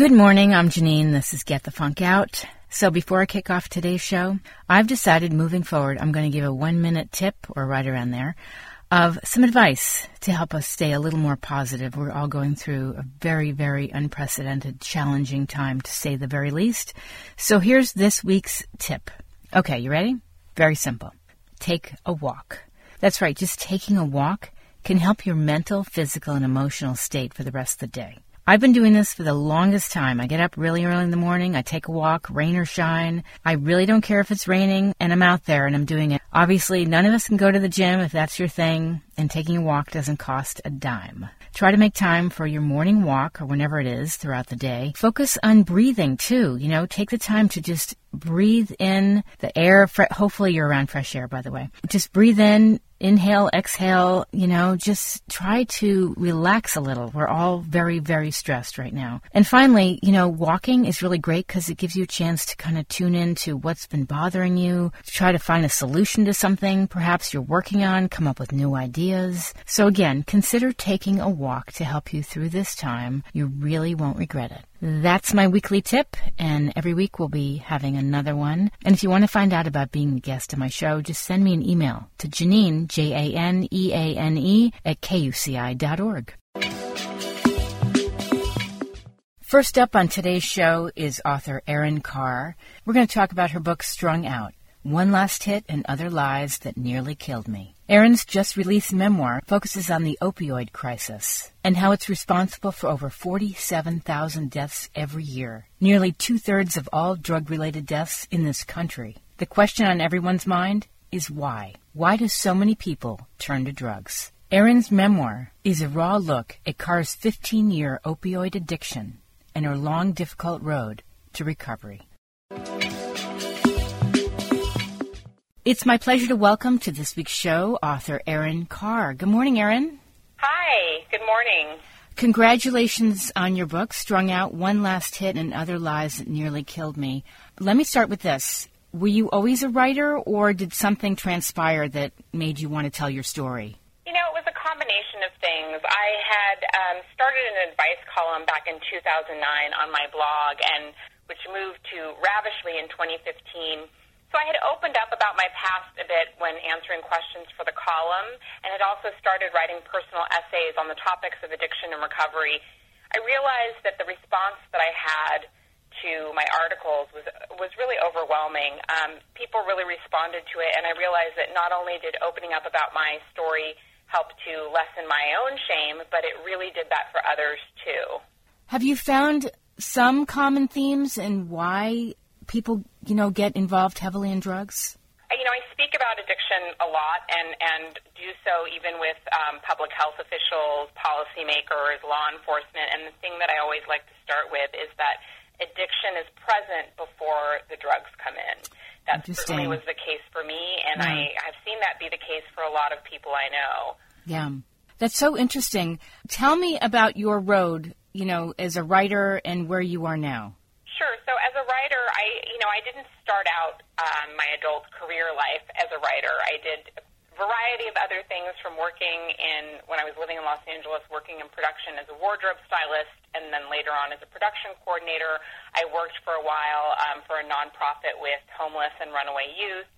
Good morning. I'm Janeane. This is Get the Funk Out. So before I kick off today's show, I've decided moving forward, I'm going to give a one minute tip or right around there of some advice to help us stay a little more positive. We're all going through a very, very unprecedented, challenging time to say the very least. So here's this week's tip. Okay, you ready? Very simple. Take a walk. That's right, just taking a walk can help your mental, physical, and emotional state for the rest of the day. I've been doing this for the longest time. I get up really early in the morning, I take a walk, rain or shine. I really don't care if it's raining, and I'm out there and I'm doing it. Obviously, none of us can go to the gym if that's your thing, and taking a walk doesn't cost a dime. Try to make time for your morning walk or whenever it is throughout the day. Focus on breathing too. You know, take the time to just breathe in the air. Hopefully, you're around fresh air, by the way. Just breathe in inhale, exhale, you know, just try to relax a little. We're all very, very stressed right now. And finally, you know, walking is really great because it gives you a chance to kind of tune in to what's been bothering you, try to find a solution to something perhaps you're working on, come up with new ideas. So again, consider taking a walk to help you through this time. You really won't regret it. That's my weekly tip, and every week we'll be having another one. And if you want to find out about being a guest on my show, just send me an email to Janeane, J A N E A N E, at kuci.org. First up on today's show is author Erin Khar. We're going to talk about her book Strung Out One Last Hit and Other Lies That Nearly Killed Me. Erin's just released memoir focuses on the opioid crisis and how it's responsible for over 47,000 deaths every year, nearly two thirds of all drug related deaths in this country. The question on everyone's mind is why? Why do so many people turn to drugs? Erin's memoir is a raw look at Khar's 15 year opioid addiction and her long, difficult road to recovery. It's my pleasure to welcome to this week's show author Erin Khar. Good morning, Erin. Hi, good morning. Congratulations on your book, Strung Out One Last Hit and Other Lies That Nearly Killed Me. Let me start with this. Were you always a writer, or did something transpire that made you want to tell your story? You know, it was a combination of things. I had um, started an advice column back in 2009 on my blog, and which moved to Ravishly in 2015 so I had opened up about my past a bit when answering questions for the column and had also started writing personal essays on the topics of addiction and recovery. I realized that the response that I had to my articles was was really overwhelming. Um, people really responded to it, and I realized that not only did opening up about my story help to lessen my own shame, but it really did that for others too. Have you found some common themes in why people, you know, get involved heavily in drugs? You know, I speak about addiction a lot and, and do so even with um, public health officials, policymakers, law enforcement. And the thing that I always like to start with is that addiction is present before the drugs come in. That certainly was the case for me, and yeah. I have seen that be the case for a lot of people I know. Yeah. That's so interesting. Tell me about your road, you know, as a writer and where you are now. Sure. So as a writer, I you know I didn't start out um, my adult career life as a writer. I did a variety of other things from working in when I was living in Los Angeles, working in production as a wardrobe stylist, and then later on as a production coordinator. I worked for a while um, for a nonprofit with homeless and runaway youth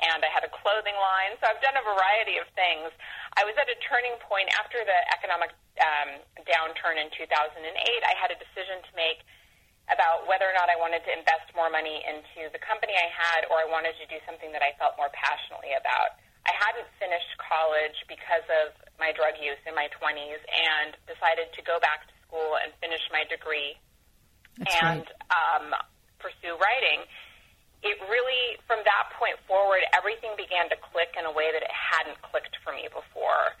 and I had a clothing line. So I've done a variety of things. I was at a turning point after the economic um, downturn in 2008. I had a decision to make about whether or not I wanted to invest more money into the company I had or I wanted to do something that I felt more passionately about. I hadn't finished college because of my drug use in my 20s and decided to go back to school and finish my degree That's and um, pursue writing. It really, from that point forward, everything began to click in a way that it hadn't clicked for me before.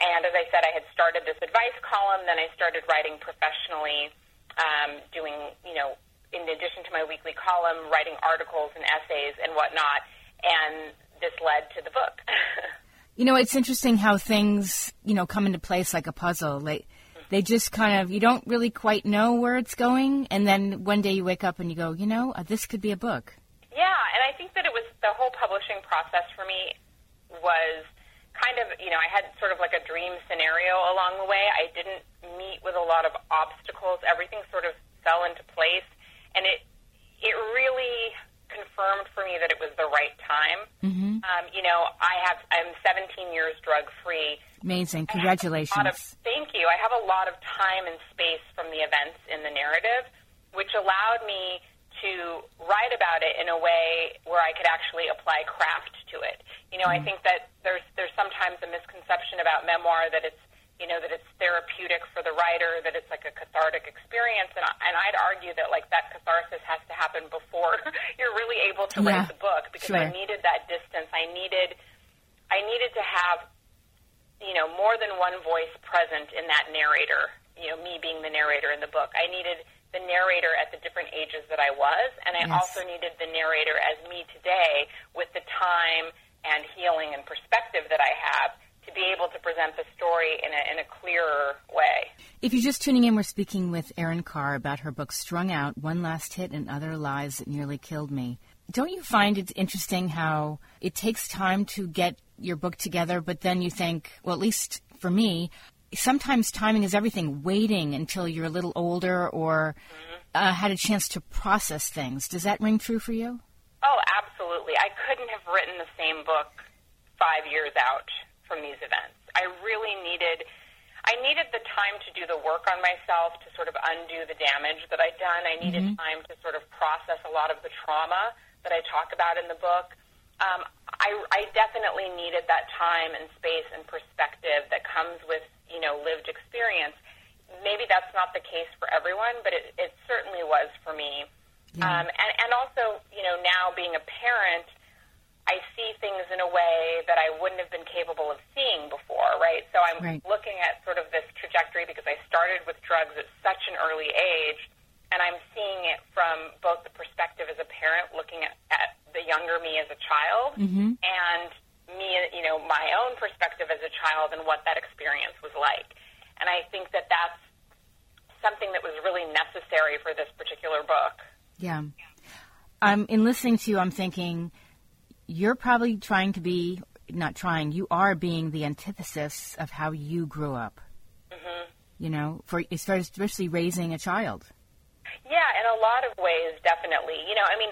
And as I said, I had started this advice column, then I started writing professionally um, doing, you know, in addition to my weekly column, writing articles and essays and whatnot. And this led to the book. you know, it's interesting how things, you know, come into place like a puzzle. Like, they just kind of you don't really quite know where it's going and then one day you wake up and you go you know uh, this could be a book yeah and i think that it was the whole publishing process for me was kind of, you know, I had sort of like a dream scenario along the way. I didn't meet with a lot of obstacles. Everything sort of fell into place, and it it really confirmed for me that it was the right time. Mm-hmm. Um, you know, I have I'm 17 years drug free. Amazing! Congratulations. Of, thank you. I have a lot of time and space from the events in the narrative, which allowed me to write about it in a way where I could actually apply craft to it. You know, mm. I think that there's there's sometimes a misconception about memoir that it's you know that it's therapeutic for the writer, that it's like a cathartic experience, and I, and I'd argue that like that catharsis has to happen before you're really able to yeah, write the book because sure. I needed that distance. I needed I needed to have you know more than one voice present in that narrator. You know, me being the narrator in the book. I needed the narrator at the different ages that I was, and I yes. also needed the narrator as me today with the time and healing and perspective that I have to be able to present the story in a, in a clearer way. If you're just tuning in, we're speaking with Erin Khar about her book Strung Out One Last Hit and Other Lies That Nearly Killed Me. Don't you find it interesting how it takes time to get your book together, but then you think, well, at least for me, sometimes timing is everything. Waiting until you're a little older or mm-hmm. uh, had a chance to process things. Does that ring true for you? Oh, absolutely. I couldn't have written the same book five years out from these events. I really needed. I needed the time to do the work on myself to sort of undo the damage that I'd done. I needed mm-hmm. time to sort of process a lot of the trauma that I talk about in the book. Um, I, I definitely needed that time and space and perspective that comes with you know, lived experience. Maybe that's not the case for everyone, but it, it certainly was for me. Yeah. Um, and, and also, you know, now being a parent, I see things in a way that I wouldn't have been capable of seeing before, right? So I'm right. looking at sort of this trajectory because I started with drugs at such an early age, and I'm seeing it from both the perspective as a parent, looking at, at the younger me as a child, mm-hmm. and me, you know, my own perspective as a child and what that experience was like. And I think that that's something that was really necessary for this particular book. Yeah. Um, in listening to you, I'm thinking you're probably trying to be, not trying, you are being the antithesis of how you grew up. Mm-hmm. You know, for especially raising a child. Yeah, in a lot of ways, definitely. You know, I mean,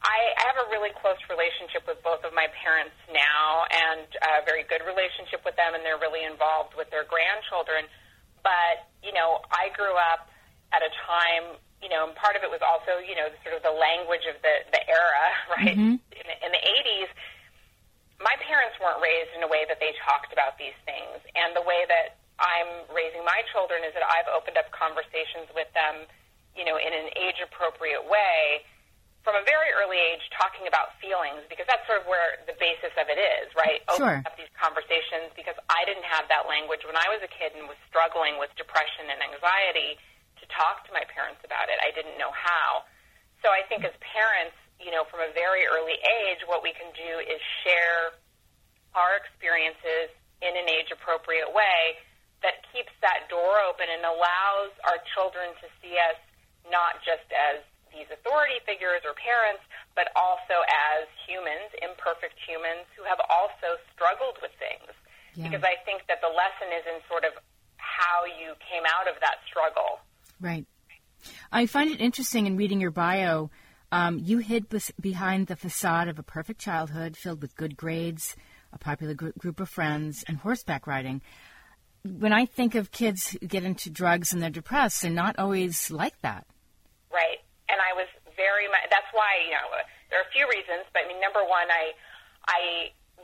I, I have a really close relationship with both of my parents now, and a very good relationship with them, and they're really involved with their grandchildren. But you know, I grew up at a time, you know, and part of it was also, you know, sort of the language of the the era, right? Mm-hmm. In, in the '80s, my parents weren't raised in a way that they talked about these things, and the way that I'm raising my children is that I've opened up conversations with them, you know, in an age appropriate way from a very early age talking about feelings because that's sort of where the basis of it is, right? Sure. Opening up these conversations because I didn't have that language when I was a kid and was struggling with depression and anxiety talk to my parents about it. I didn't know how. So I think as parents, you know, from a very early age, what we can do is share our experiences in an age appropriate way that keeps that door open and allows our children to see us not just as these authority figures or parents, but also as humans, imperfect humans who have also struggled with things. Yeah. Because I think that the lesson is in sort of how you came out of that struggle. Right. I find it interesting in reading your bio. Um, you hid bes- behind the facade of a perfect childhood filled with good grades, a popular gr- group of friends, and horseback riding. When I think of kids who get into drugs and they're depressed, they're not always like that. Right and I was very much. That's why you know there are a few reasons, but I mean, number one, I I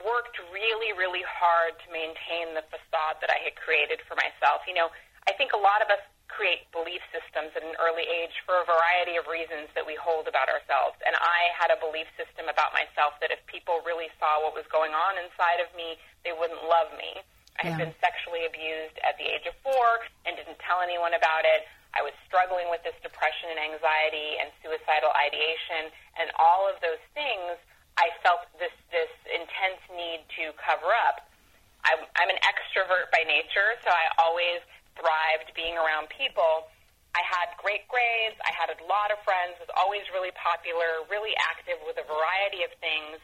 worked really, really hard to maintain the facade that I had created for myself. You know, I think a lot of us create belief systems at an early age for a variety of reasons that we hold about ourselves. And I had a belief system about myself that if people really saw what was going on inside of me, they wouldn't love me. I had Yeah. been sexually abused at the age of four and didn't tell anyone about it. I was struggling with this depression and anxiety and suicidal ideation, and all of those things. I felt this this intense need to cover up. I'm, I'm an extrovert by nature, so I always thrived being around people. I had great grades. I had a lot of friends. Was always really popular, really active with a variety of things.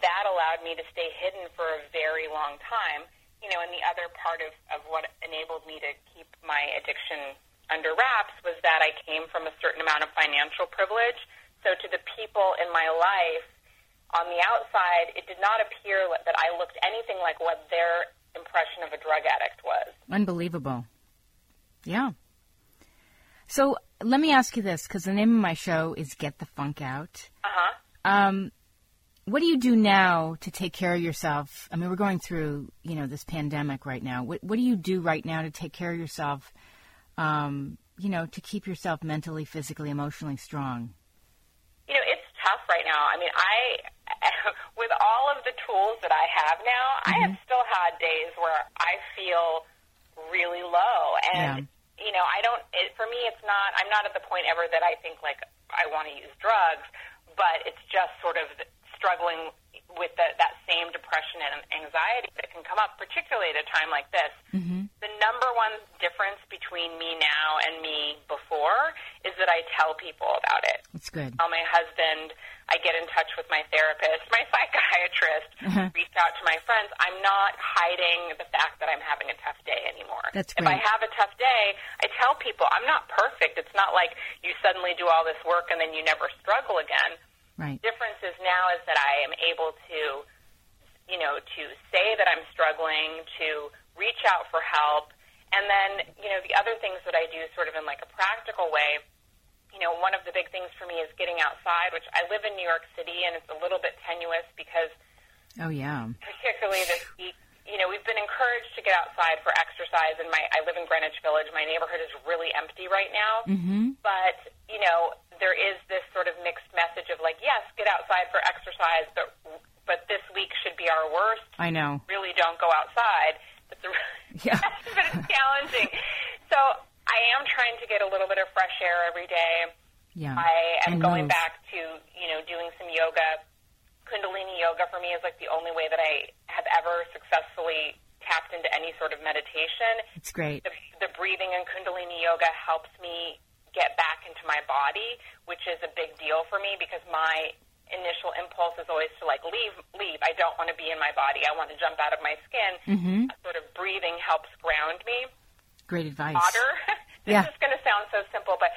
That allowed me to stay hidden for a very long time. You know, and the other part of, of what enabled me to keep my addiction under wraps was that I came from a certain amount of financial privilege. So to the people in my life, on the outside, it did not appear that I looked anything like what their impression of a drug addict was. Unbelievable. Yeah. So let me ask you this, because the name of my show is Get the Funk Out. Uh huh. Um, what do you do now to take care of yourself? I mean, we're going through, you know, this pandemic right now. What, what do you do right now to take care of yourself? Um, you know, to keep yourself mentally, physically, emotionally strong. You know, it's tough right now. I mean, I, with all of the tools that I have now, mm-hmm. I have mm-hmm. still had days where I feel really low, and yeah. you know, I don't. It, for me, it's not. I'm not at the point ever that I think like I want to use drugs, but it's just sort of struggling with the, that same depression and anxiety that can come up, particularly at a time like this. Mm-hmm. The number one difference between me now and me before is that I tell people about it. That's good. I tell my husband. I get in touch with my therapist, my psychiatrist, uh-huh. reach out to my friends. I'm not hiding the fact that I'm having a tough day anymore. That's great. If I have a tough day, I tell people I'm not perfect. It's not like you suddenly do all this work and then you never struggle again. Right. Difference is now is that I am able to, you know, to say that I'm struggling, to reach out for help, and then, you know, the other things that I do sort of in like a practical way, you know, one of the big things for me is getting outside, which I live in New York City and it's a little bit tenuous because Oh yeah. Particularly this week you know, we've been encouraged to get outside for exercise, and my I live in Greenwich Village. My neighborhood is really empty right now, mm-hmm. but you know, there is this sort of mixed message of like, yes, get outside for exercise, but but this week should be our worst. I know. Really, don't go outside. It's a, yeah, but it's challenging. So I am trying to get a little bit of fresh air every day. Yeah, I am and going move. back to you know doing some yoga Kundalini yoga for me is like the only way that I have ever successfully tapped into any sort of meditation. It's great. The, the breathing in Kundalini yoga helps me get back into my body, which is a big deal for me because my initial impulse is always to like leave, leave. I don't want to be in my body. I want to jump out of my skin. Mm-hmm. Sort of breathing helps ground me. Great advice. Water. this yeah. is going to sound so simple, but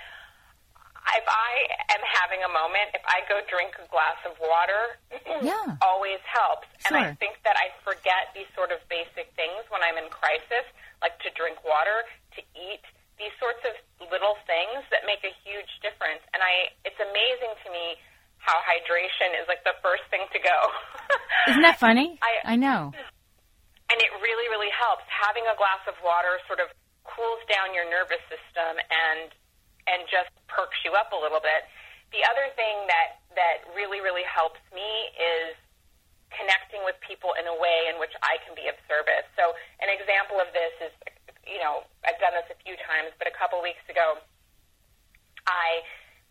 if I am having a moment, if I go drink a glass of water, yeah. always helps. Sure. And I think that I forget these sort of basic things when I'm in crisis, like to drink water, to eat, these sorts of little things that make a huge difference. And I, it's amazing to me how hydration is like the first thing to go. Isn't that funny? I, I know. And it really, really helps. Having a glass of water sort of cools down your nervous system and and just perks you up a little bit. The other thing that that really really helps me is connecting with people in a way in which I can be of service. So an example of this is, you know, I've done this a few times, but a couple weeks ago, I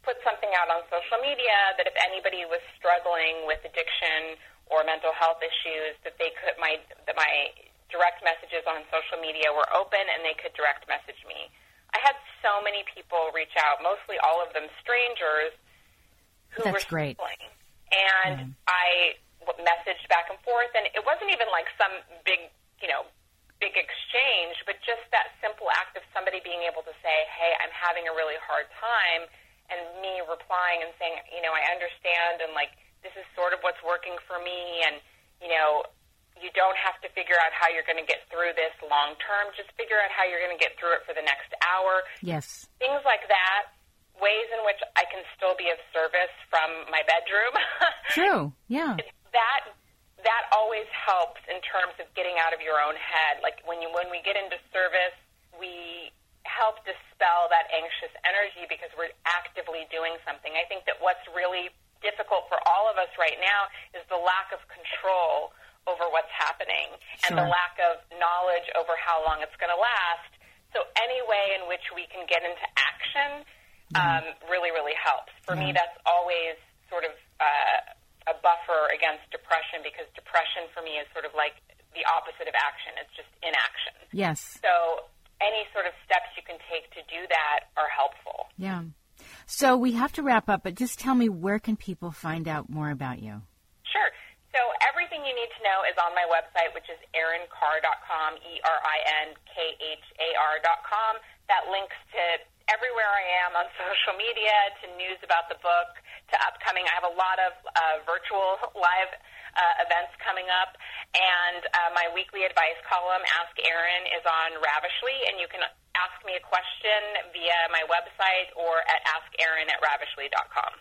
put something out on social media that if anybody was struggling with addiction or mental health issues, that they could my that my direct messages on social media were open and they could direct message me. I had so many people reach out, mostly all of them strangers, who That's were great. struggling. And mm. I messaged back and forth, and it wasn't even like some big, you know, big exchange, but just that simple act of somebody being able to say, "Hey, I'm having a really hard time," and me replying and saying, "You know, I understand," and like this is sort of what's working for me, and you know, you don't have to figure out how you're going to get through this long term. Just figure out how you're going to get through it for the next hour. Yes. Things like that. Ways in which I can still be of service from my bedroom. True. Yeah. that that always helps in terms of getting out of your own head. Like when you when we get into service, we help dispel that anxious energy because we're actively doing something. I think that what's really difficult for all of us right now is the lack of control over what's happening and the lack of knowledge over how long it's going to last. So any way in which we can get into action um, really, really helps. For me, that's always sort of uh, a buffer against depression because depression for me is sort of like the opposite of action. It's just inaction. Yes. So any sort of steps you can take to do that are helpful. Yeah. So we have to wrap up, but just tell me where can people find out more about you? Sure. So everything you need to know is on my website, which is erinkhar.com, E-R-I-N-K-H-A-R.com. That links to everywhere I am on social media, to news about the book, to upcoming. I have a lot of uh, virtual live uh, events coming up, and uh, my weekly advice column, Ask Erin, is on Ravishly, and you can ask me a question via my website or at askerin at ravishly.com.